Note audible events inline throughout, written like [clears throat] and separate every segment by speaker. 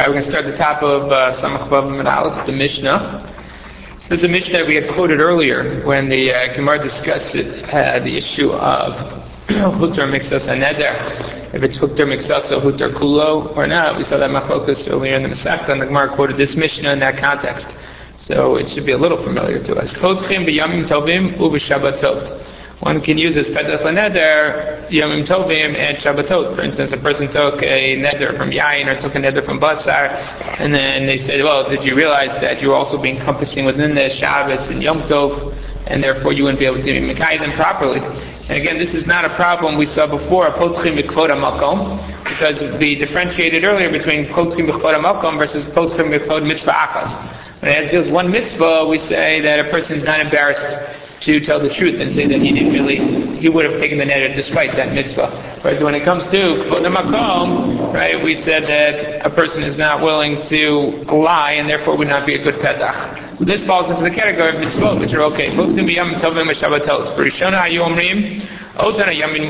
Speaker 1: Alright, we're going to start at the top of uh, Samach Vav and the Mishnah. So this is a Mishnah that we had quoted earlier when the uh, Gemara discussed it, uh, the issue of [clears throat] Hutter Mixas Aneder. If it's Hutter Mixas or Hutter Kulo or not. We saw that Machlokas earlier in the Masechta and the Gemara quoted this Mishnah in that context. So it should be a little familiar to us. B'yamim tovim u'b'shabbatot. One can use as Petach Neder, Yomim Tovim, and Shabbatot. For instance, a person took a Neder from Yain or took a Neder from Basar, and then they said, well, did you realize that you're also being encompassing within the Shabbos and Yom Tov, and therefore you wouldn't be able to Mekai them properly? And again, this is not a problem we saw before, because we differentiated earlier between Potchim Mikvod Makom versus Potchim Mikvod Mitzvah Akas. When it deals one mitzvah, we say that a person is not embarrassed to tell the truth and say that he didn't really, he would have taken the neder despite that mitzvah. Whereas when it comes to the makom, right, we said that a person is not willing to lie and therefore would not be a good petach. So this falls into the category of mitzvot, which are okay. Otana yamin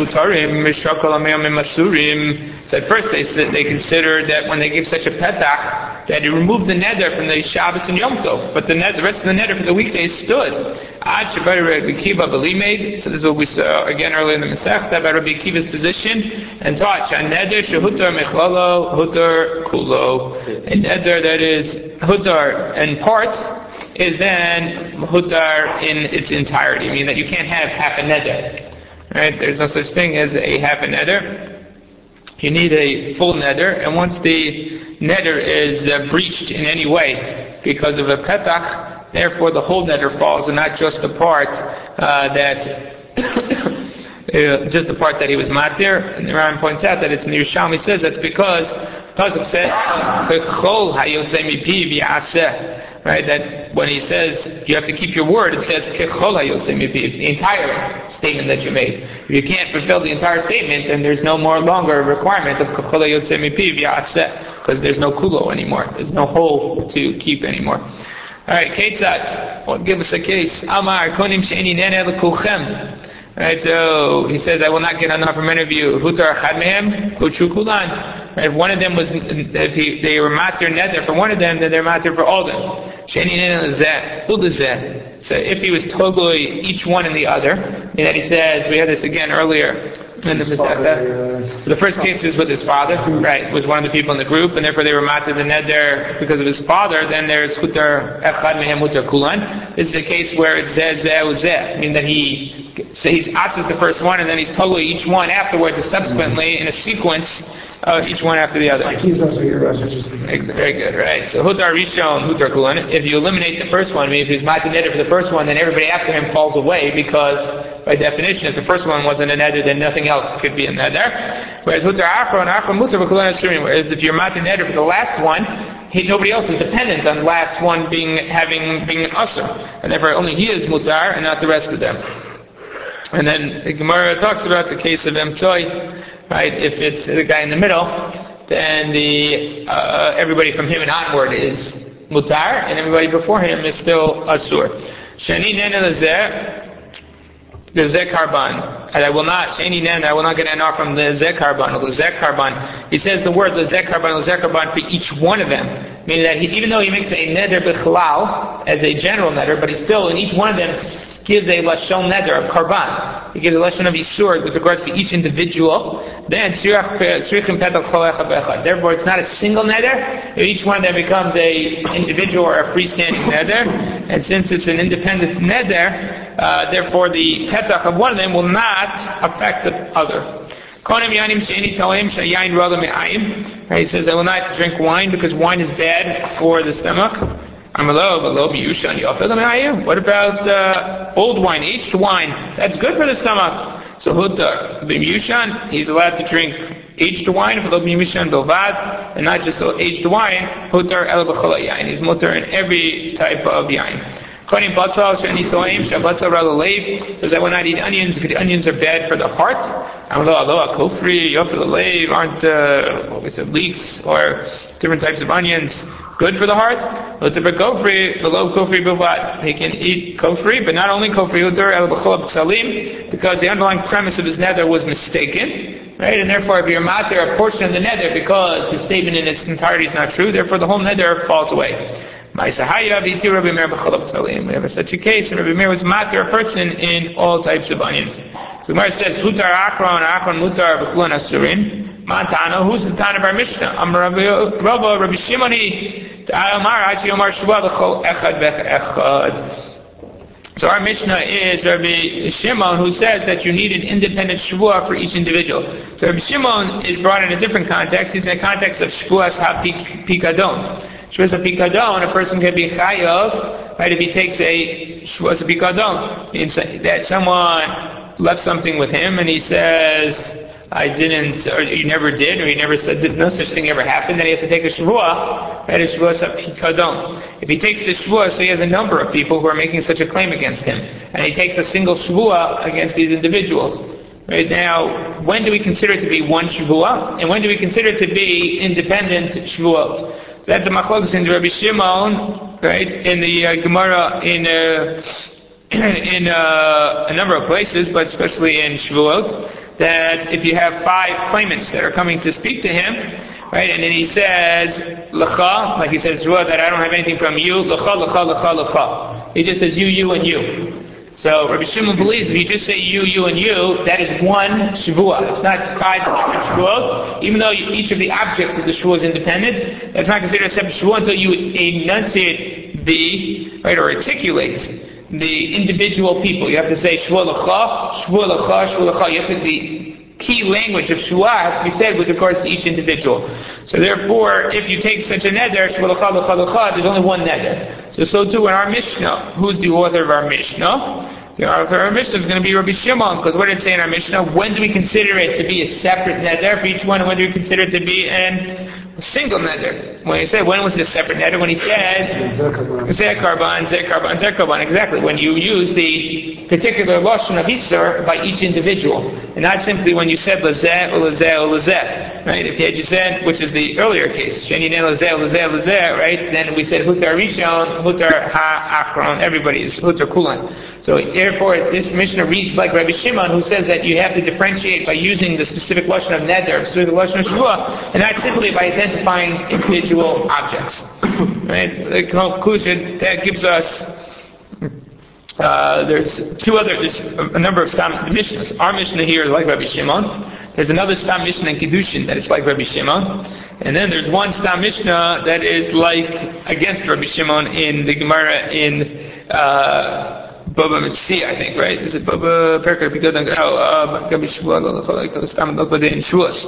Speaker 1: masurim. So at first they they considered that when they give such a petach, that it removed the neder from the Shabbos and Yom Tov, but the, the rest of the neder for the weekdays stood. So this is what we saw again earlier in the Masech, about Rabbi Kiva's position, and taught, Neder Shehutar Mechlalo Hutar Kulo. A neder that is Hutar and part, is then Hutar in its entirety, meaning that you can't have half a neder. Right? There's no such thing as a half a neder. You need a full neder, and once the neder is uh, breached in any way because of a petach, therefore the whole neder falls, and not just the part uh, that. [coughs] Uh, just the part that he was matir, and the Ran points out that it's in the Yerushalmi says that's because of said right? That when he says you have to keep your word, it says the entire statement that you made. If you can't fulfill the entire statement, then there's no more longer a requirement of because there's no kulo anymore. There's no hole to keep anymore. All right, Ketzat, well, give us a case. Amar konim she'eni nene l'kulchem. Right, so he says, I will not get enough from any of you. Hutar achad mehem, kulan. If one of them was, if he, they were matir nether for one of them, then they're matir for all of them. Sheni nene l'zeh, ul'zeh. So if he was totally each one and the other, and that he says, we had this again earlier, the first case is with his father, right, was one of the people in the group, and therefore they were matir the neder because of his father, then there's hutar echad mehem hutar kulan. This is a case where it says zeh zeh, meaning that he, so he's asks the first one, and then he's totally each one afterwards, and subsequently, in a sequence, uh, each one after the other. Very good, right? So Hutar Rishon, Hutar Kulan. If you eliminate the first one, I mean, if he's Matan for the first one, then everybody after him falls away because, by definition, if the first one wasn't a neder, then nothing else could be a neder. Whereas Mutar. Whereas if you're Matan for the last one, he, nobody else is dependent on the last one being having being an usr, and therefore only he is mutar and not the rest of them. And then the Gemara talks about the case of Emtsoi, right? If it's the guy in the middle, then the uh, everybody from him and onward is mutar, and everybody before him is still asur. Shani nen the zekarban. And I will not, shani nen, I will not get an off from the zekarban, the zekarban. He says the word the zekarban, the zekarban for each one of them. Meaning that he, even though he makes a neder b'chalal, as a general neder, but he still, in each one of them, gives a lashon neder of karban. He gives a lashon of isur with regards to each individual. Then therefore it's not a single neder. Each one of them becomes a individual or a freestanding neder. And since it's an independent neder, uh, therefore the petach of one of them will not affect the other. He says, I will not drink wine because wine is bad for the stomach. What about uh, old wine, aged wine? That's good for the stomach. So he's allowed to drink aged wine, bilvad, and not just aged wine, Hutar el. He's mutar in every type of yain. Konim batzal sheni toim says I will not eat onions because onions are bad for the heart. Amalo aloha kofri yofel aren't uh, what we said leeks or different types of onions good for the heart. Kofri, below kofri bilvat. He can eat kofri, but not only kofri udur el salim, because the underlying premise of his nether was mistaken. right? And therefore, if you're matter a portion of the nether because his statement in its entirety is not true, therefore the whole nether falls away. We have such a case, and Rabbi Meir was matter a person in all types of onions. So Gemara says, Hutar Akron, Akron Mutar B'chulon Asurin. Montana, who's the Tana our Mishnah? Am Rabbi Rabbi Shimoni, Ta'amar, Hachi Omar Shua, L'chol Echad Bech Echad. So our Mishnah is Rabbi Shimon who says that you need an independent Shavua for each individual. So Rabbi Shimon is brought in a different context. He's in the context of Shavuas HaPikadon. Shavuas HaPikadon, a person can be Chayav, right, if he takes a Shavuas HaPikadon. Means that someone left something with him and he says, I didn't, or you never did, or you never said that no such thing ever happened, then he has to take a shvuah, that is shvuah sapikadon. If he takes the shvuah, so he has a number of people who are making such a claim against him, and he takes a single shvuah against these individuals. Right now, when do we consider it to be one shvuah, and when do we consider it to be independent shvuah? That's a machlokes in Rabbi Shimon, right, in the uh, Gemara in uh, [clears throat] in uh, a number of places, but especially in Shavuot that if you have five claimants that are coming to speak to him, right, and then he says, L'cha, like he says, that I don't have anything from you, L'cha, L'cha, L'cha, L'cha. He just says you, you, and you. So Rabbi Shimon believes if you just say you, you, and you, that is one Shavua. It's not five separate Shavuot. Even though each of the objects of the Shavua is independent, that's not considered a separate Shavua until you enunciate the, right, or articulate the individual people. You have to say Shua L'cha, Shua L'cha, Shua L'cha. You have to, the key language of Shua has to be said with regards to each individual. So therefore, if you take such a neder, Shua L'cha, L'cha, L'cha, there's only one neder. So so too in our Mishnah. Who's the author of our Mishnah? The author of our Mishnah is going to be Rabbi Shimon, because what did it say in our Mishnah? When do we consider it to be a separate neder for each one, when do we consider it to be an single neder. When he said when was a separate neder? When he says zekarban, zekarban, zekarban. Exactly. When you use the particular lashon of Isser by each individual, and not simply when you said lazeh lazeh lazeh. Right? If you had said, which is the earlier case, sheni lazeh lazeh lazeh, right? Then we said hutar rishon, hutar ha akron. Everybody is hutar kulan. So therefore, this Mishnah reads like Rabbi Shimon, who says that you have to differentiate by using the specific lashon of neder, specific lashon of shua, and not simply by identifying objects. [coughs] right? The conclusion that gives us uh, there's two other, there's a number of Stam Mishnahs. Our Mishnah here is like Rabbi Shimon. There's another Stam Mishnah in Kiddushin that is like Rabbi Shimon. And then there's one Stam Mishnah that is like against Rabbi Shimon in the Gemara in uh, Baba Metzia, I think, right? Is it Baba Perker? Oh, uh,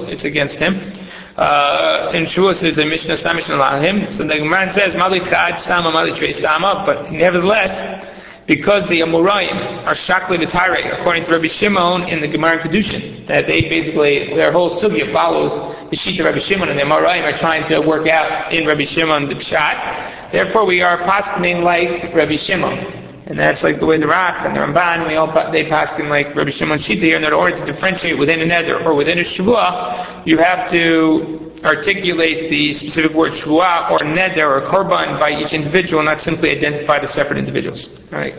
Speaker 1: it's against him. Uh, in Shuas is a Mishnah Stam Mishnah on him. So the Gemara says Mali Chad Stama Mali Trei Stama, but nevertheless, because the Amorayim are Shakli V'Tare, according to Rabbi Shimon in the Gemara Kiddushin, that they basically, their whole sugya follows the sheet of Rabbi Shimon, and the Amorayim are trying to work out in Rabbi Shimon the Pshat. Therefore, we are poskening like Rabbi Shimon. And that's like the way the Rak and the Ramban, we all, they pass in like Rabbi Shimon Shita here, and in order to differentiate within a neder or within a Shavua, you have to articulate the specific word Shavua or neder or korban by each individual, not simply identify the separate individuals. Alright.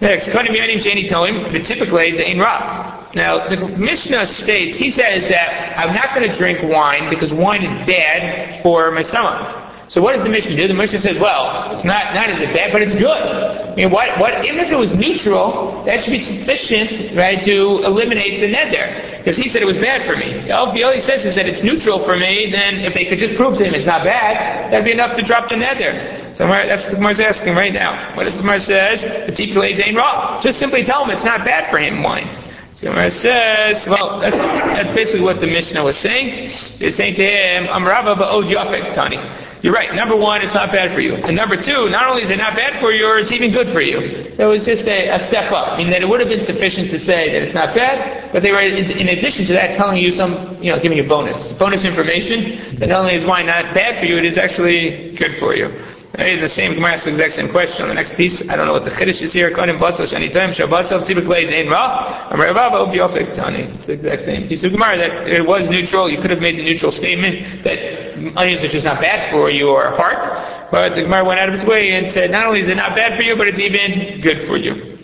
Speaker 1: Next, Kadim Yadim Shani Toim, but typically to Ein Ra. Now, the Mishnah states, he says that I'm not going to drink wine because wine is bad for my stomach. So what does the Mishnah do? The Mishnah says, well, it's not, not as bad, but it's good. I mean, what, what, even if it was neutral, that should be sufficient, right, to eliminate the neder. Because he said it was bad for me. If all he says is that it's neutral for me, then if they could just prove to him it's not bad, that'd be enough to drop the neder. So that's what the Gemara's asking right now. What does the Gemara says? The raw. Just simply tell him it's not bad for him, wine. So Gemara says, well, that's, that's basically what the Mishnah was saying. They're saying to him, I'm ba'od yafek tani. You're right. Number one, it's not bad for you. And number two, not only is it not bad for you, it's even good for you. So it's just a, a step up. I mean, that it would have been sufficient to say that it's not bad, but they were, in addition to that, telling you some, you know, giving you bonus. Bonus information that not only is wine not bad for you, it is actually good for you. Right? The same Gemara asks the exact same question on the next piece. I don't know what the Chiddush is here. Kodim Batzos, anytime Shabbatzov, typically Dein Ra, Amrevava, Obiofik Tani. It's the exact same piece of Gemara that it was neutral. You could have made the neutral statement that onions are just not bad for you or heart. But the Gemara went out of its way and said, not only is it not bad for you, but it's even good for you.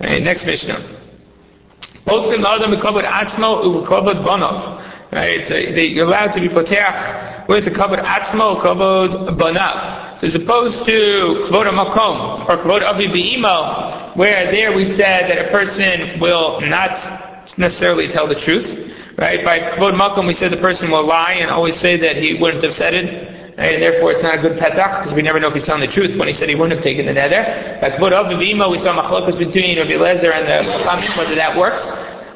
Speaker 1: Right, next Mishnah. Both can adam covered atzmo ukavod banov. Right, so they, you're allowed to be poteach with the covered atzmo kavod banav. As opposed to kvod makom or kvod avi be'imo, where there we said that a person will not necessarily tell the truth. Right, by kvod makom we said the person will lie and always say that he wouldn't have said it Right, and therefore it's not a good petach because we never know if he's telling the truth when he said he wouldn't have taken the nether. By kvod av v'imo, we saw machlokas between Rabbi Lezer and the Chachamim, whether that works.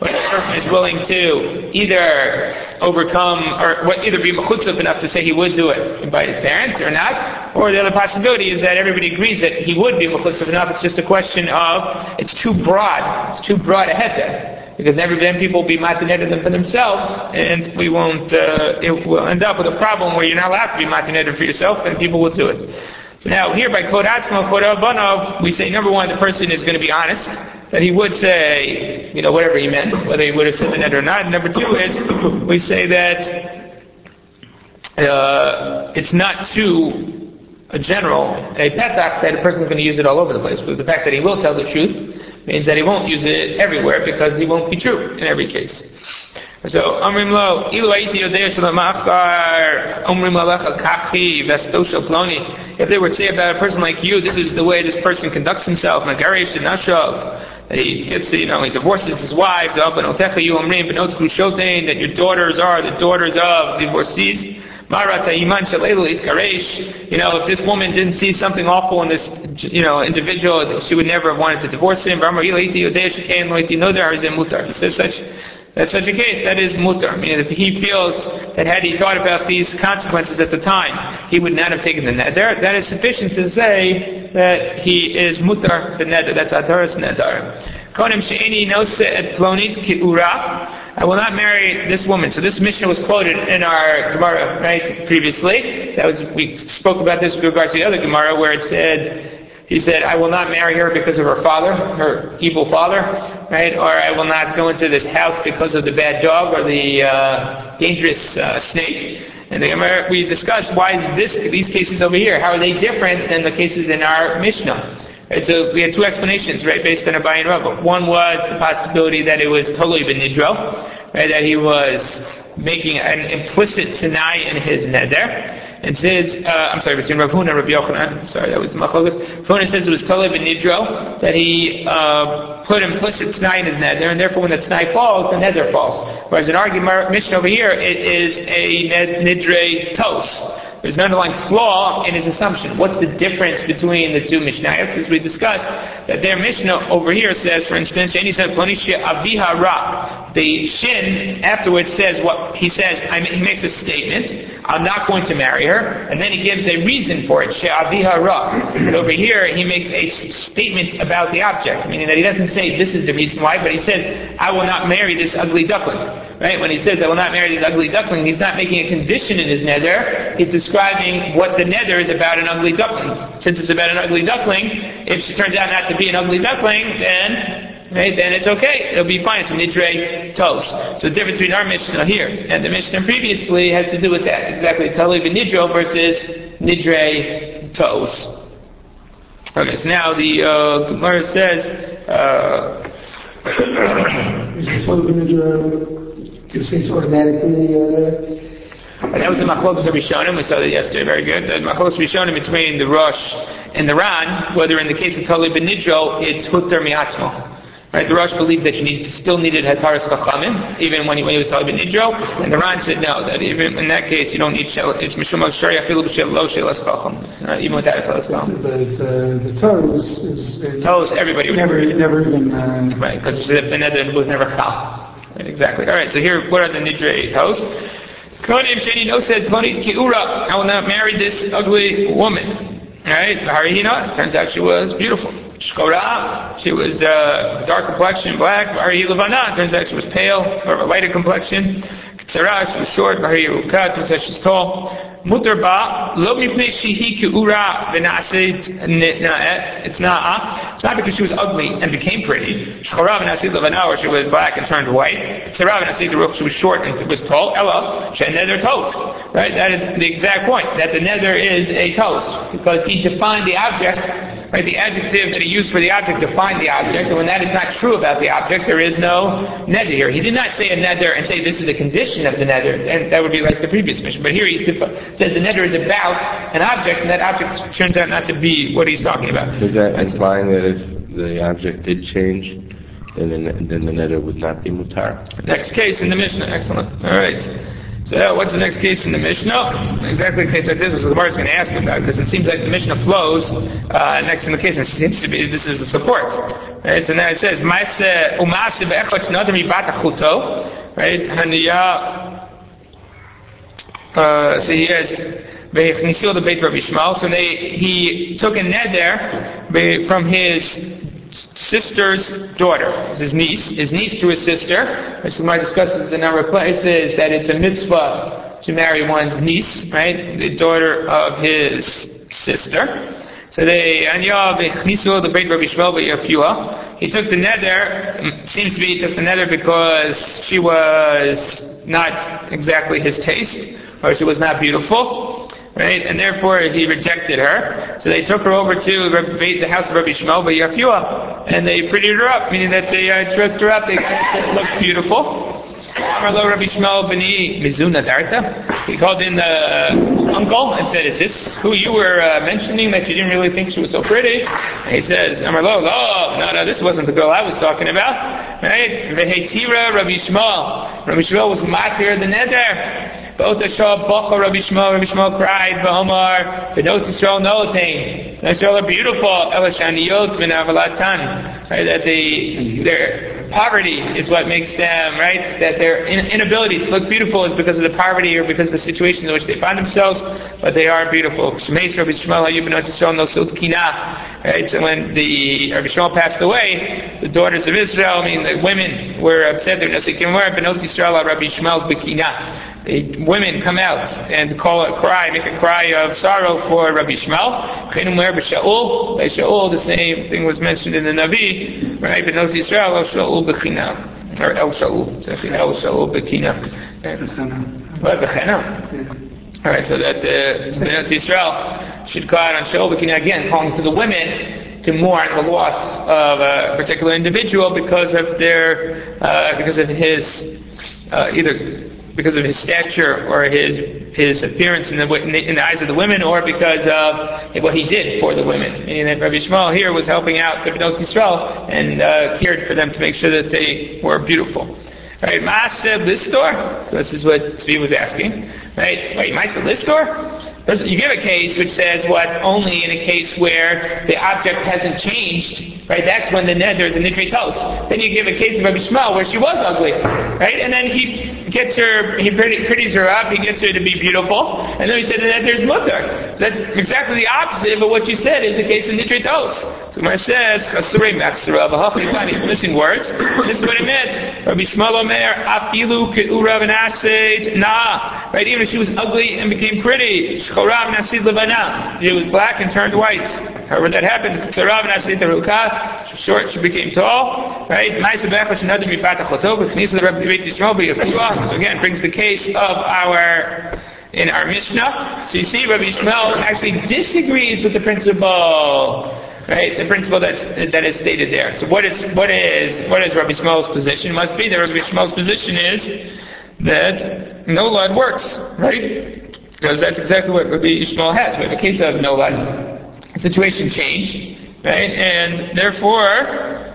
Speaker 1: Person is willing to either overcome or either be mechutzuf enough to say he would do it by his parents or not, or the other possibility is that everybody agrees that he would be mechutzuf enough. It's just a question of it's too broad. It's too broad ahead there because never then people will be matinated them for themselves, and we won't. Uh, it will end up with a problem where you're not allowed to be matinated for yourself, and people will do it. So now here by Kvod Atzma, Kvod we say number one, the person is going to be honest, that he would say, you know, whatever he meant, whether he would have said the net or not. Number two is, we say that uh, it's not too a general, a petach that a person is going to use it all over the place, because the fact that he will tell the truth means that he won't use it everywhere because he won't be true in every case. So, Amrim Lo, Ilu Aiti Yodea Shalamachar, Alecha Kachi, Vestosha Ploni. If they were to say about a person like you, this is the way this person conducts himself, Nagaresh and he gets, you know, he divorces his wives, that your daughters are the daughters of divorcees. You know, if this woman didn't see something awful in this, you know, individual, she would never have wanted to divorce him. He says such that's such a case, that is mutar. I mean, if he feels that had he thought about these consequences at the time, he would not have taken the neder, that is sufficient to say that he is mutar the neder. That's ataras neder. Konim she'eni nose et plonit ki'ura. I will not marry this woman. So this mission was quoted in our Gemara, right, previously. That was, we spoke about this with regards to the other Gemara where it said, he said, I will not marry her because of her father, her evil father, right? Or I will not go into this house because of the bad dog or the uh, dangerous uh, snake. And the, we discussed why is this these cases over here? How are they different than the cases in our Mishnah? So we had two explanations, right, based on Abai and Rav. One was the possibility that it was totally benidro, right, that he was making an implicit tanai in his neder. It says, uh, I'm sorry, between Rav Huna and Rav Yochanan, I'm sorry, that was the machlokas. Huna says it was Talib and Nidro, that he uh, put implicit t'nai in his neder, and therefore when the t'nai falls, the neder falls. Whereas in our Mishnah over here, it is a nidre tos. There's an underlying flaw in his assumption. What's the difference between the two Mishnayos? Because we discussed that their Mishnah over here says, for instance, Sheni said, Aviha Ra. The Shin afterwards says what he says, he makes a statement, I'm not going to marry her, and then he gives a reason for it, She'aviha Ra. Over here, he makes a statement about the object, meaning that he doesn't say this is the reason why, but he says, I will not marry this ugly duckling. Right? When he says, I will not marry this ugly duckling, he's not making a condition in his nether. He's describing what the nether is about an ugly duckling. Since it's about an ugly duckling, if she turns out not to be an ugly duckling, then, right, then it's okay. It'll be fine. It's a nidre tos. So the difference between our Mishnah here and the Mishnah previously has to do with that. Exactly. Talib nidro versus nidre tos. Okay, so now the uh, Gemara says, uh,
Speaker 2: you say it's automatically. Uh,
Speaker 1: that was the Machlokes Rishonim. We saw that yesterday. Very good. The Machlokes Rishonim between the Rosh and the Ran, whether in the case of Tali Benidro, it's Hutter Miatzmo. Right, the Rosh believed that you need, still needed Hataras Chachamim, even when he, when he was Tali Benidro, and the Ran said no, that even in that case you don't need Shel, it's Mishum Shari Afilu B'Shel Lo Shelas Chacham, even without Hataras
Speaker 2: Chacham. But uh, the toes is...
Speaker 1: Uh, toes, everybody would
Speaker 2: never, never even... Uh,
Speaker 1: right, because the Nether was never Chal. Right, exactly. All right. So here, what are the nidre toes? Kodim Sheni no said Plonit Kiura. I will not marry this ugly woman. All right. Harihina. Turns out she was beautiful. Shkora. She was uh, dark complexion, black. Harihilvana. Turns out she was pale, or a lighter complexion. Tzara. She was short. Harihuka. Turns out she's tall. Mutar ba lo mipnei shihi ki'ura v'nasid it's not it's not because she was ugly and became pretty. Shchara v'nasid levana or she was black and turned white. Tzara v'nasid she was short and was tall. Ella she she'neder toast. Right? That is the exact point. That the nether is a toast because he defined the object right? The adjective that he used for the object defined the object, and when that is not true about the object, there is no nether here. He did not say a nether and say this is the condition of the nether, and that would be like the previous mission. But here he defi- says the nether is about an object, and that object turns out not to be what he's talking about.
Speaker 3: Is that implying that if the object did change, then the, then the nether would not be mutar?
Speaker 1: Next case in the Mishnah. Excellent. All right. So what's the next case in the Mishnah? Exactly the case like this was the Gemara is going to ask about because it seems like the Mishnah flows uh, next in the case. And it seems to be this is the support. Right. So now it says. Right. Haniya. Uh, so he has. So they he took a neder from his sister's daughter, his niece, his niece to his sister, which we might discuss this in of places, that it's a mitzvah to marry one's niece, right? The daughter of his sister. So they, Anya v'chnisu the Beit Rabbi Shmuel. He took the nether, mm, seems to be he took the nether because she was not exactly his taste, or she was not beautiful right? And therefore he rejected her. So they took her over to the house of Rabbi Shmuel Yafua, and they prettied her up, meaning that they uh, dressed her up. They looked beautiful. Rabbi Shmuel Beni Mizuna Darta. He called in the uncle and said, "Is this who you were uh, mentioning that you didn't really think she was so pretty?" And he says, "Amarlo, no, no, no, this wasn't the girl I was talking about." Right? Vehetira Rabbi Shmuel. Rabbi Shmuel was matir the neder. Both Ashal Bacha Rabbi Shmuel, Rabbi Shmuel cried, V'omar, B'not Yisrael Nolatain. Yisrael are beautiful, Elashaniyot V'navalatan. Right, that they, their poverty is what makes them, right, that their inability to look beautiful is because of the poverty or because of the situation in which they find themselves, but they are beautiful. Shemesh Rabbi Shmuel, Hayub B'not Yisrael No Sult Kina. Right, so when the Rabbi Shmuel passed away, the daughters of Israel, I mean the women were upset, they're B'not Yisrael Rabbi Shmuel B'kina women come out and call a cry, make a cry of sorrow for Rabbi Shmuel. Shaul, by Shaul, the same thing was mentioned in the Navi, right? But notice Israel, El Shaul Bechina, or El Shaul, so El Shaul Bechina. What Bechina? All right, so that uh, Benot Yisrael should call out on Shaul again, calling to the women to mourn the loss of a particular individual because of their, uh, because of his uh, either because of his stature or his his appearance in the, in the, in the eyes of the women, or because of what he did for the women. Meaning that Rabbi Shmuel here was helping out the Bnot Yisrael and uh, cared for them to make sure that they were beautiful. Right, Maaseh Listor. So this is what Tzvi was asking. Right, wait, Maaseh Listor. You give a case which says what only in a case where the object hasn't changed, right? That's when the neder is a nidre Then you give a case of Rabbi Shmuel where she was ugly, right? And then he gets her, he pretties her up, he gets her to be beautiful, and then he said that there's mutter. So that's exactly the opposite of what you said is the case of nidre So Gemara says, Chasurei Maxara, V'hachni he's missing words. This is what it meant. Rabbi Shmuel Omer, Afilu Ke'ura V'naseit Na. Right, even if she was ugly and became pretty, Chorav Nasid Levana. She was black and turned white. However that happened, Chorav Nasid Teruka. Short, she became tall. Right? Ma'isa Bechach Shenadu Mipata Chotov. Knisa the Rabbi Beit Yisrael So again, brings the case of our in our Mishnah. So you see, Rabbi Shmuel actually disagrees with the principle, right? The principle that's, that is stated there. So what is what is what is Rabbi Shmuel's position? It must be that Rabbi Shmuel's position is that no lad works, right? Because that's exactly what Rabbi Shmuel has. We have a case of no. The situation changed, right? And therefore,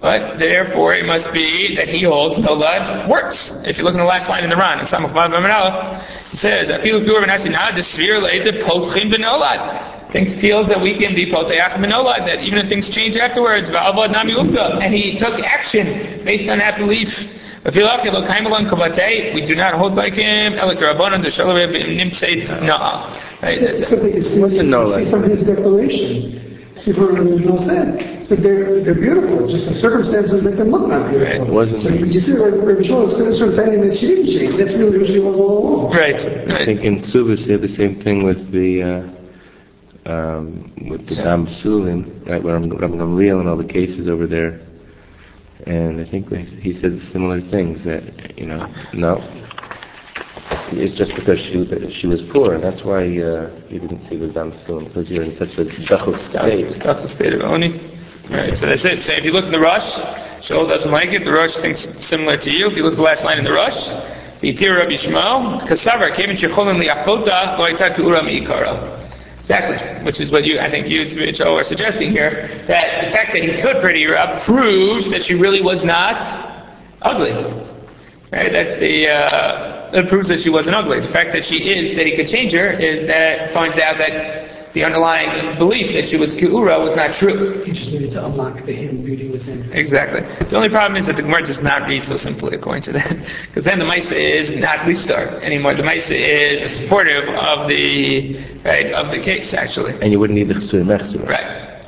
Speaker 1: but therefore it must be that he holds no lad works. If you look in the last line in the Ran, in Samach it says, "Afilu pure v'nasinah the sphere later potchim benolad." Things feels that we can be poteach benolad. That even if things change afterwards, va'avad nami ukta, and he took action based on that belief. We do not hold like him. Elik Rabbanon the Shalom Nimseit Na'a. Right?
Speaker 2: What's See from his declaration. See from what Bill said. So they're they're beautiful. Just the circumstances make them look not beautiful.
Speaker 3: Right. Wasn't
Speaker 2: so you see, like Rabbi Shmuel said, sort of thing that she didn't change. That's really what she was all along.
Speaker 1: Right.
Speaker 3: I think in Subas they have the same thing with the. Uh, um, with the Dam Sulim, right, where I'm, I'm real and all the cases over there and I think he said similar things that, you know, no. it's just because she she was poor, and that's why uh, you didn't see the Dam Sulim, because you're in such a dachus state.
Speaker 1: State of Oni. So that's it. So if you look in the Rosh, Shaul doesn't like it. The Rosh thinks similar to you. If you look at the last line in the Rosh, the Yitir Rabbi Shmuel, Kasavar came in Shecholin li'achota lo'ita ku'ura mi'ikara. Exactly, which is what you, I think you, Joe, are suggesting here, that the fact that he could pretty her up proves that she really was not ugly. Right? That's the, uh, that proves that she wasn't ugly. The fact that she is, that he could change her, is that finds out that the underlying belief that she was Ki'ura was not true.
Speaker 2: He just needed to unlock the hidden beauty within.
Speaker 1: Exactly. The only problem is that the Gemara does not read so simply according to that. [laughs] Because then the Maisa is not Listar anymore. The Maisa is supportive of the, right, of the case, actually.
Speaker 3: And you wouldn't need the Chesur Mechsur.
Speaker 1: Right.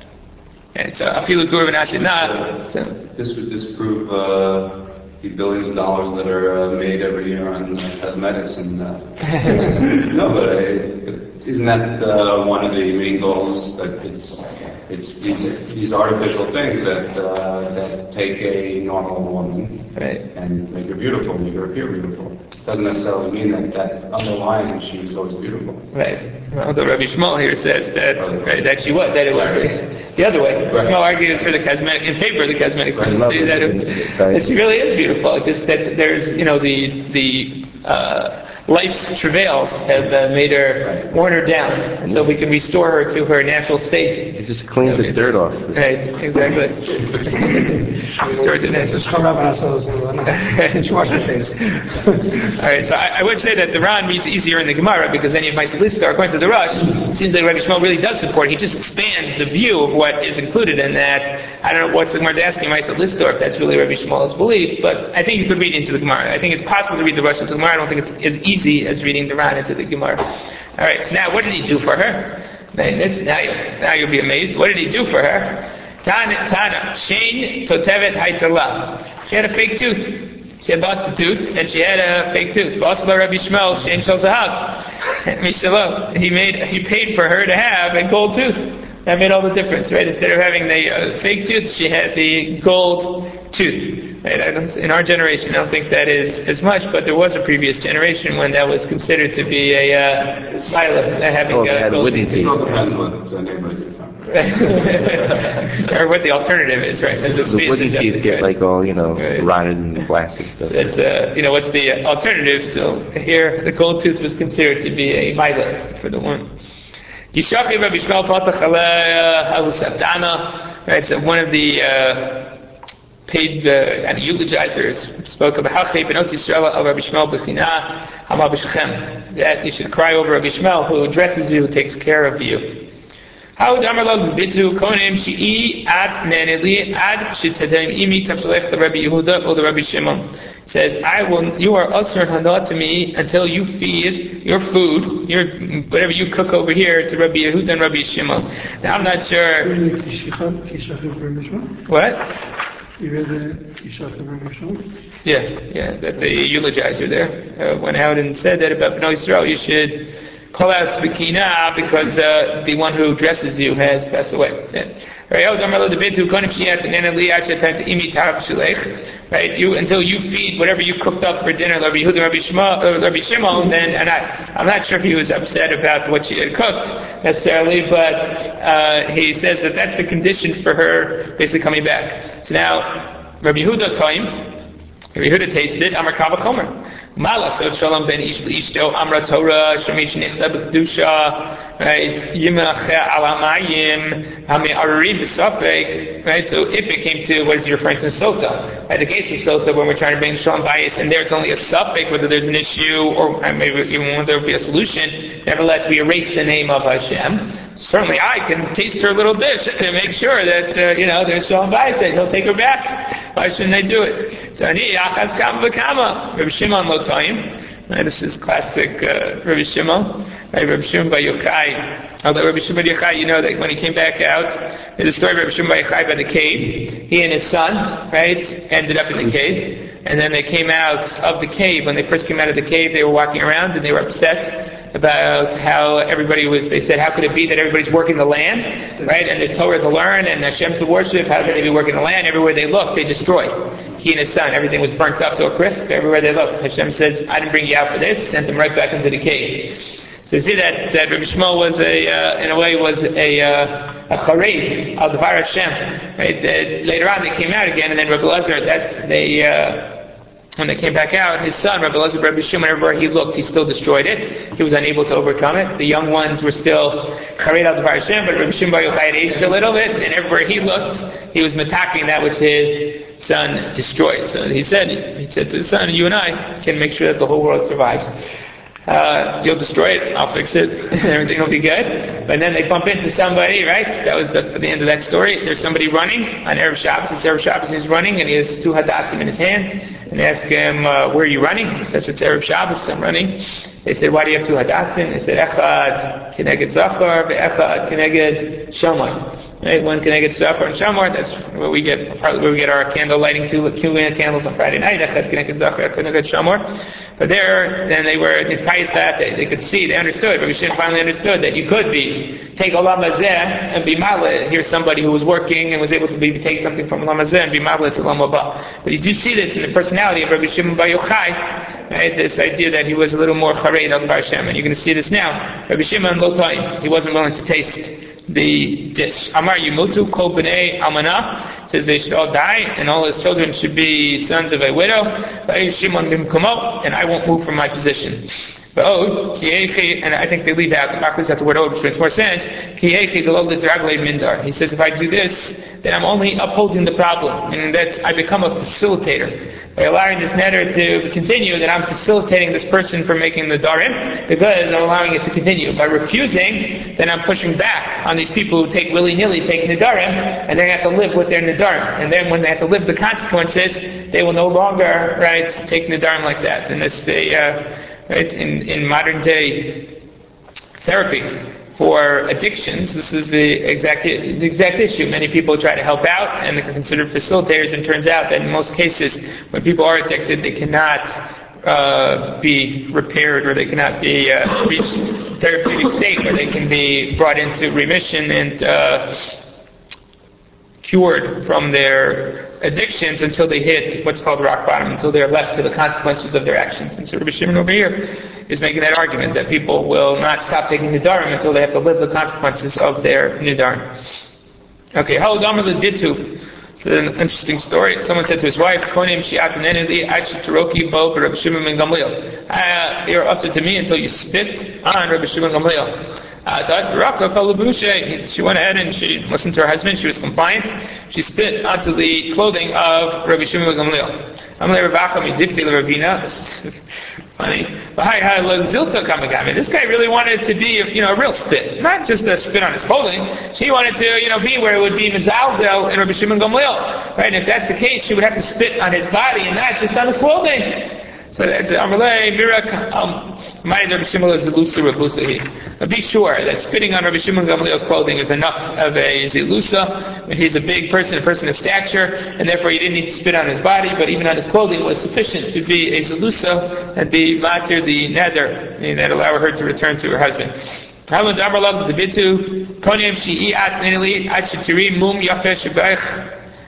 Speaker 1: It's a Afilu Guru
Speaker 4: Not. This would disprove, uh, the billions of dollars that are uh, made every year on uh, cosmetics and uh, [laughs] no, but uh, isn't that uh, one of the main goals? That it's it's these these artificial things that uh, that take a normal woman
Speaker 1: right.
Speaker 4: and make her beautiful, make her appear beautiful. Doesn't necessarily mean that that underlying she was always beautiful.
Speaker 1: Right. Well, the Rabbi Shmuel here says that right, that she was that it was the other way. Right. Shmuel argues for the cosmetic in favor of the cosmetic industry that, it, that she really is beautiful. It's just that there's you know the the uh, life's travails have uh, made her worn her down, and so we can restore her to her natural state.
Speaker 3: It just cleans the dirt off.
Speaker 1: Right, exactly. Natural.
Speaker 2: She washed her face.
Speaker 1: All right, so I, I, would say that the Ran reads easier in the Gemara because any of my solicitors, according to the Rosh, it seems that Rabbi Shmuel really does support. He just expands the view of what is included in that. I don't know what's the Gemara asking my solicitor if that's really Rabbi Shmuel's belief, but I think you could read into the Gemara. I think it's possible to read the Rosh into the Gemara. I don't think it's as easy easy as reading the Ran into the Gemara. All right, so now what did he do for her? This, now, you, now you'll be amazed. What did he do for her? Tana, Tana, Shane Totevet Haitala. She had a fake tooth. She had lost a tooth, and she had a fake tooth. Vasla Rabbi Shmuel, Shane Shal. [laughs] Mishalot. He made, he paid for her to have a gold tooth. That made all the difference, right? Instead of having the uh, fake tooth, she had the gold tooth. Right? in our generation, I don't think that is as much, but there was a previous generation when that was considered to be a uh, uh, having
Speaker 3: oh,
Speaker 1: uh,
Speaker 3: gold wooden teeth.
Speaker 4: It depends what the neighborhood
Speaker 1: or what the alternative is, right?
Speaker 3: the, the wooden teeth get like all you know right. rotted and black and stuff.
Speaker 1: It's uh, you know what's the alternative? So here, the gold tooth was considered to be a violet for the one. Yishachi Rabbi Shmuel Patach Right, so one of the uh, paid uh, and eulogizers spoke about how Benot Yisrael of Rabbi Shmuel Bechina Hamabishchem that you should cry over Rabbi Shmuel who addresses you, who takes care of you. How damarlog bitu konim shi'i at neneli ad shitadem imi tapshalech the Rabbi Yehuda or the Rabbi Shimon says, I will, you are usher hana to me until you feed your food, your, whatever you cook over here to Rabbi Yehuda and Rabbi Shimon. Now I'm not sure. What?
Speaker 2: You read the
Speaker 1: Yeah, yeah, that the eulogizer there. Uh, went out and said that about Bnei Israel, you should call out Tzvikina because uh, the one who dresses you has passed away. Right, you until you feed whatever you cooked up for dinner, Rabbi Yehuda, Rabbi, Shema, uh, Rabbi Shimon, then and I, I'm not sure if he was upset about what she had cooked necessarily, but uh, he says that that's the condition for her basically coming back. So now, Rabbi Yehuda time. Yehuda tasted? Amar Kava Chomer. Malasot Shalom ben Ish Ishto Amra Torah Shemish Nichta B'Kedusha right? Yimach Alamayim. Hami Arari B'Safek. Right? So if it came to what is he referring to? Sota. Right? The case of Sota when we're trying to bring Shalom bias and there it's only a Safek whether there's an issue or maybe even when there will be a solution. Nevertheless we erase the name of Hashem certainly I can taste her little dish to make sure that, uh, you know, there's Shalom Bayit that he'll take her back. Why shouldn't they do it? So, Ani, Achaz Kam V'Kama, Rabbi Shimon Lotaim. Right, this is classic uh, Rabbi Shimon. Right, Rabbi Shimon Bar Yochai. Although Rabbi Shimon Yochai, you know that when he came back out, there's a story of Rabbi Shimon Bar Yochai by the cave. He and his son, right, ended up in the cave. And then they came out of the cave. When they first came out of the cave, they were walking around and they were upset about how everybody was, they said, how could it be that everybody's working the land, right? And there's Torah to learn and Hashem to worship. How can they be working the land? Everywhere they look, they destroy. he and his son, everything was burnt up to a crisp everywhere they looked. Hashem says, I didn't bring you out for this, sent them right back into the cave. So you see that, that Rabbi Shmuel was a, uh, in a way, was a, uh, a chareid of the Hashem. Right? That later on they came out again, and then Rabbi Lezer, that's, they, uh, when they came back out, his son, Rabbi Lezer, Rabbi Shimon, everywhere he looked, he still destroyed it. He was unable to overcome it. The young ones were still chareid of the Hashem, but Rabbi Shimon Bar had aged a little bit, and everywhere he looked, he was attacking that which his son destroyed. So he said, he said to his son, you and I can make sure that the whole world survives uh, you'll destroy it, I'll fix it, [laughs] everything will be good. But then they bump into somebody, right? That was the, the end of that story. There's somebody running on Erev Shabbos. It's Erev Shabbos and he's running and he has two hadassim in his hand. And ask him, uh, where are you running? He says, it's Erev Shabbos, I'm running. They said, why do you have two hadassim? They said, echad keneged zachar, ve'echad keneged shamar. Right? One keneged zachar and shamar, that's where we get, probably where we get our candle lighting two candles on Friday night, echad keneged zachar, echad keneged shamar. But there, then they were path, they, they could see, they understood, Rabbi Shimon finally understood that you could be, take Olam Hazeh and be Mala. Here's somebody who was working and was able to be, take something from Olam Hazeh and be Mala to Olam Haba. But you do see this in the personality of Rabbi Shimon Bar Yochai, right? This idea that he was a little more chareid of Hashem, and you're going to see this now. Rabbi Shimon Lotai, he wasn't willing to taste the dish. Amar Yimutu Kol Almanah says they should all die and all his children should be sons of a widow. And I won't move from my position. But oh, and I think they leave out the Machlis at the word oh, which makes more sense. He says if I do this, then I'm only upholding the problem, and that I become a facilitator. By allowing this netter to continue, then I'm facilitating this person from making the darim, because I'm allowing it to continue. By refusing, then I'm pushing back on these people who take willy-nilly, take nidarim, and they're going to have to live with their nidarim. And then when they have to live the consequences, they will no longer, right, take nidarim like that. And it's uh, right, in, in modern day therapy, for addictions, this is the exact, the exact issue. Many people try to help out and they're considered facilitators and turns out that in most cases when people are addicted they cannot uh, be repaired or they cannot be uh, reach therapeutic state where they can be brought into remission and uh, cured from their addictions until they hit what's called rock bottom, until they're left to the consequences of their actions. And so Rabbi Shimon over here is making that argument that people will not stop taking nidarim until they have to live the consequences of their nidarim. Okay, how Damar did to. It's an interesting story. Someone said to his wife, Konim Shiat Neneli Achi Taroki Bo Rabbi Shimon ben Gamliel. Ah, you're usher to me until you spit on Rabbi Shimon Gamliel. She went ahead and she listened to her husband. She was compliant. She spit onto the clothing of Rabbi Shimon Gamliel. [laughs] Funny. This guy really wanted to be, you know, a real spit, not just a spit on his clothing. She wanted to, you know, be where it would be Mizalzel and Rabbi Shimon Gamliel. Right? And if that's the case, she would have to spit on his body and not just on his clothing. So that's Amalei Mirak um Rabbi Shimon is Zilusa Be sure that spitting on Rabbi Shimon Gamliel's clothing is enough of a Zilusa. When he's a big person, a person of stature, and therefore he didn't need to spit on his body, but even on his clothing was sufficient to be a Zilusa and be matir the nether, that allow her to return to her husband. Hamad Amarlag the Bitu, Konim Shi'at Nili Achitiri Mum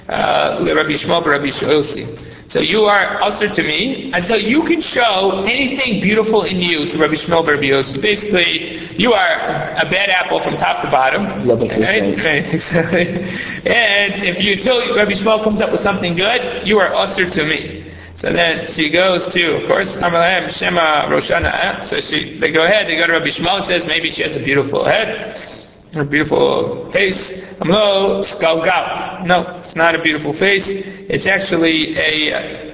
Speaker 1: uh, Rabbi Shmuel, Rabbi Shosi. So you are usher to me until you can show anything beautiful in you to Rabbi Shmuel Rabbi Yossi. Basically, you are a bad apple from top to bottom. Right? Right, [laughs] and if you until Rabbi Shmuel comes up with something good, you are usher to me. So then she goes to, of course, Shema Roshana. So she, they go ahead, they go to Rabbi Shmuel and says maybe she has a beautiful head, a beautiful face. Skalgal. No, it's not a beautiful face. It's actually a uh,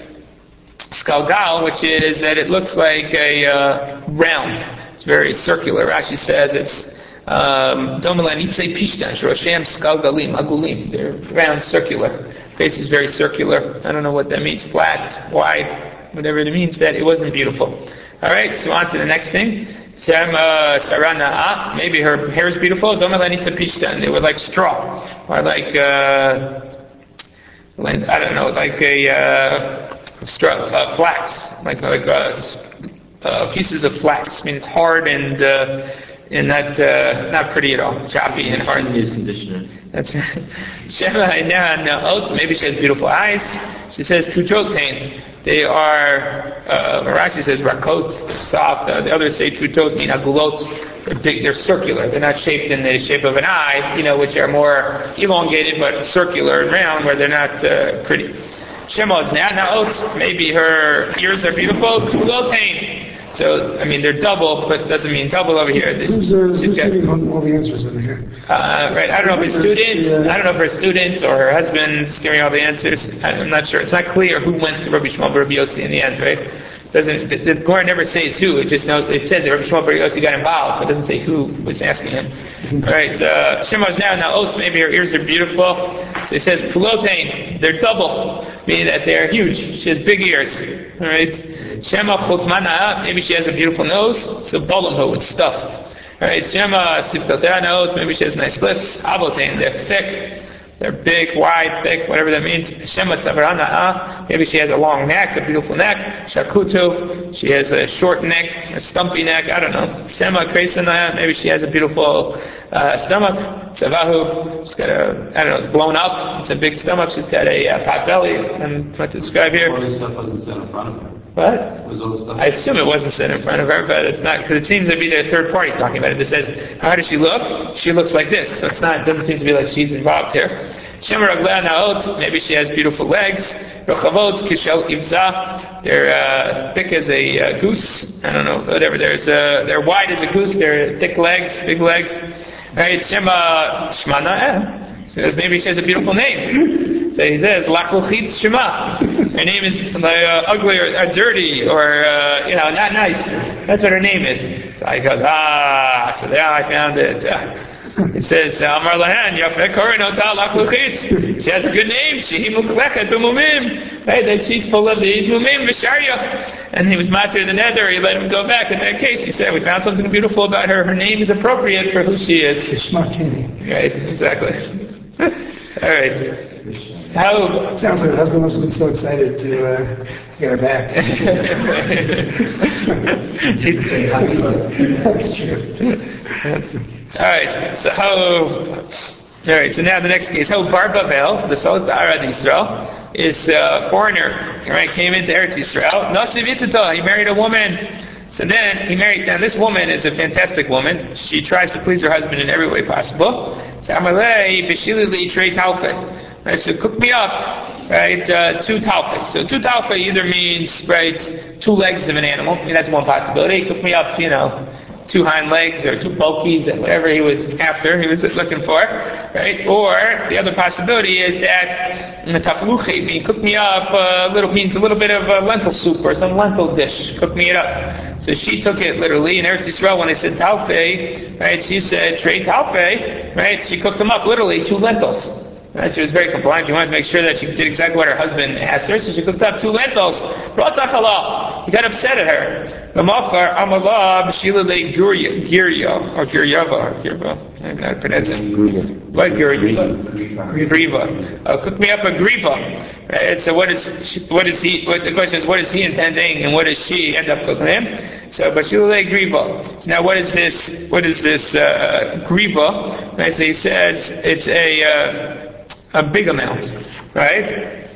Speaker 1: Skalgal, which is that it looks like a uh, round. It's very circular. Rashi says it's um, Domelanitze Pishtan, Shoroshem Skalgalim, Agulim. They're round, circular. Face is very circular. I don't know what that means. Flat, wide, whatever it means, that it wasn't beautiful. Alright, so on to the next thing. Uh, maybe her hair is beautiful. They were like straw, or like uh, I don't know, like a uh, straw, uh, flax, like like uh, uh, pieces of flax. I mean, it's hard and uh, and not uh, not pretty at all, choppy and hard.
Speaker 3: Use conditioner.
Speaker 1: That's Shema [laughs] Maybe she has beautiful eyes. She says Trutotain. They are, uh, Rashi says rakot, they're soft. Uh, the others say trutot mean agulot. They're big, they're circular. They're not shaped in the shape of an eye, you know, which are more elongated but circular and round where they're not uh, pretty. Shemos naot, maybe her ears are beautiful. Kulotain. So, I mean, they're double, but doesn't mean double over here.
Speaker 2: Who's, uh, who's getting all the answers in here?
Speaker 1: Uh, right, I don't know if it's students, I don't know if her students or her husband's giving all the answers. I'm not sure. It's not clear who went to Rabbi Shmuel Rabbi Yossi in the end, right? Doesn't the, the Gemara never says who? It just knows it says that Rabbi Shmuel Bar Yossi got involved, but it doesn't say who was asking him. All right, uh, Shemos now now oats. Maybe her ears are beautiful. So it says pulotain. They're double, meaning that they're huge. She has big ears. All right. Shema chutmana. Maybe she has a beautiful nose. So bolamho, it's stuffed. All right. Shema siftotera Maybe she has nice lips. Abotain. They're thick. They're big, wide, thick, whatever that means. Maybe she has a long neck, a beautiful neck. Shakutu. She has a short neck, a stumpy neck. I don't know. Shema Kresana. Maybe she has a beautiful uh, stomach. Savahu. She's got a, I don't know, it's blown up. It's a big stomach. She's got a uh, pot belly. I'm trying to describe here.
Speaker 4: All this stuff.
Speaker 1: What? I assume it wasn't said in front of her, but it's not, because it seems to be the third party talking about it. It says, how does she look? She looks like this. So it's not, it doesn't seem to be like she's involved here. maybe she has beautiful legs. Kishel they're uh, thick as a uh, goose. I don't know, whatever. There's uh, they're wide as a goose. They're thick legs, big legs. Right? Shema shmana. Says maybe she has a beautiful name. So he says, Lachuchit Shema. Her name is uh, ugly or, or, dirty or, uh, you know, not nice. That's what her name is. So he goes, ah, so there I found it. [laughs] It says, Amar Lahan, Yafeh Korinota Lachuchit. She has a good name. Shehi Muklechet B'mumim. Right, that she's full of these mumim, Visharya. And he was matter the nether, he let him go back. In that case, he said, we found something beautiful about her. Her name is appropriate for who she is. Right, exactly. [laughs] All right. How
Speaker 2: sounds like the husband must have been so excited to, uh, to get her back. [laughs] That's true.
Speaker 1: That's, all right. So how? All right. So now the next case. How Bar Bavel, the Salat Arad Israel, is a foreigner. Right, came into Eretz Israel. Nasiv He married a woman. So then he married. Now this woman is a fantastic woman. She tries to please her husband in every way possible. So. Right, so cook me up, right, uh, two talfa. So two talfa either means, right, two legs of an animal. I mean, that's one possibility. Cook me up, you know, two hind legs or two bulkies and whatever he was after, he was looking for, right? Or the other possibility is that tafaluchi mean cook me up a little means a little bit of lentil soup or some lentil dish. Cook me it up. So she took it literally in Eretz Yisrael when I said talfe, right? She said trey talfe, right? She cooked them up literally two lentils. Right? She was very compliant. She wanted to make sure that she did exactly what her husband asked her, so she cooked up two lentils. He got upset at her. The Machar Amalah B'shila Girya, or Giryava, or Girva. I'm not pronouncing What Girya? Griva. Uh, cook me up a Griva. Right? So what is, she, what is he, what, the question is, what is he intending, and what does she end up cooking him? So Bashila Griva. So now what is this, what is this, uh, Griva? Right? So he says, it's a, uh, a big amount, right?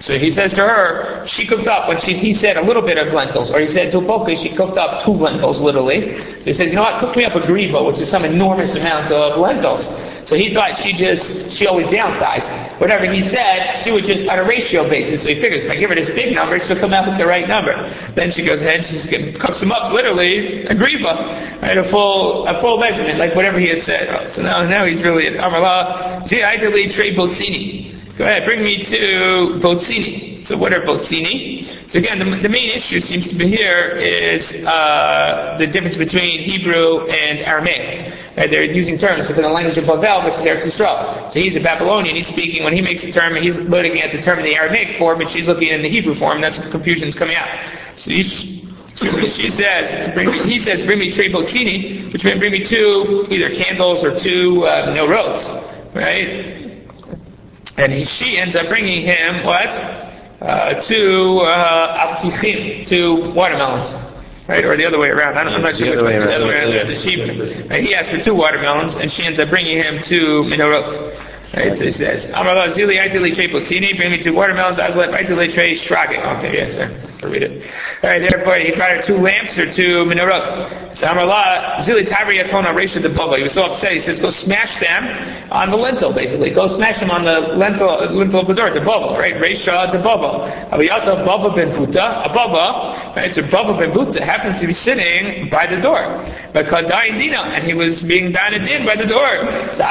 Speaker 1: So he says to her, she cooked up, when she, he said a little bit of lentils, or he said to Poke, she cooked up two lentils, literally. So he says, you know what, cook me up a griva, which is some enormous amount of lentils. So he thought she just, she always downsized. Whatever he said, she would just, on a ratio basis, so he figures, if I give her this big number, she'll come out with the right number. Then she goes ahead, she cooks them up, literally, a griva, right, a full, a full measurement, like whatever he had said. So now, now he's really at Amarla, see, I delete Trey Bozzini. Go ahead, bring me to Bozzini. So what are Bozzini? So again, the, the, main issue seems to be here is uh, the difference between Hebrew and Aramaic. Right? They're using terms for the language of Bavel versus Eretz Yisrael. So he's a Babylonian. He's speaking when he makes a term. He's looking at the term in the Aramaic form, and she's looking in the Hebrew form. That's the confusion is coming out. So she, she says, bring me, he says, bring me three bottini, which means bring me two either candles or two uh, no right? And he, she ends up bringing him what? Uh, two uh, two watermelons. Right, or the other way around. I am not sure which way. The other way around. The sheep. Right, he asked for two watermelons, and she ends up bringing him two menorot. Right, so he says, Amar Zili Aitili Trei bring me two watermelons, Azlet Aitili Trei Shrage. Okay, yeah, I'll read it. Alright, therefore he brought her two lamps or two menorot. So Amar Zili Tabri Yatona Resha the Baba. He was so upset, he says, go smash them on the lintel, basically. Go smash them on the lintel, lintel of the door, the Baba, right? Resha the Baba. Aviyata Baba ben Buta, a Baba, right? So Baba ben happened to be sitting by the door. And he was being banded in by the door. So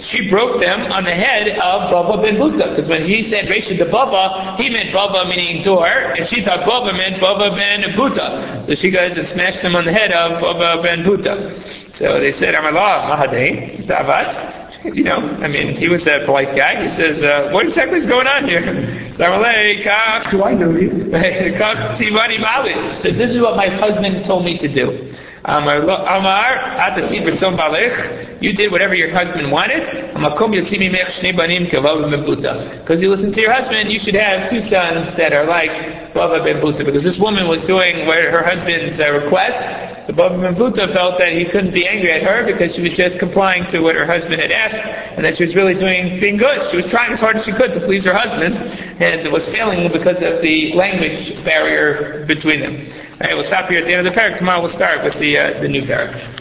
Speaker 1: she broke them on the head of Baba ben. Because when he said Resha to Baba, he meant Baba meaning door, and she thought Baba meant Baba ben Buta. So she goes and smashed them on the head of Baba ben Buta. So they said, Amalah, Mahadein, Davat. [laughs] You know, I mean, he was that polite guy. He says, uh, what exactly is going on here? [laughs]
Speaker 2: Do I know you?
Speaker 1: So this is what my husband told me to do. Amar, you did whatever your husband wanted. Because you listened to your husband, you should have two sons that are like Baba ben Buta. Because this woman was doing her husband's uh, request. So Baba ben Buta felt that he couldn't be angry at her because she was just complying to what her husband had asked, and that she was really doing being good. She was trying as hard as she could to please her husband, and was failing because of the language barrier between them. All right, we'll stop here at the end of the parak. Tomorrow we'll start with the uh, the new parak.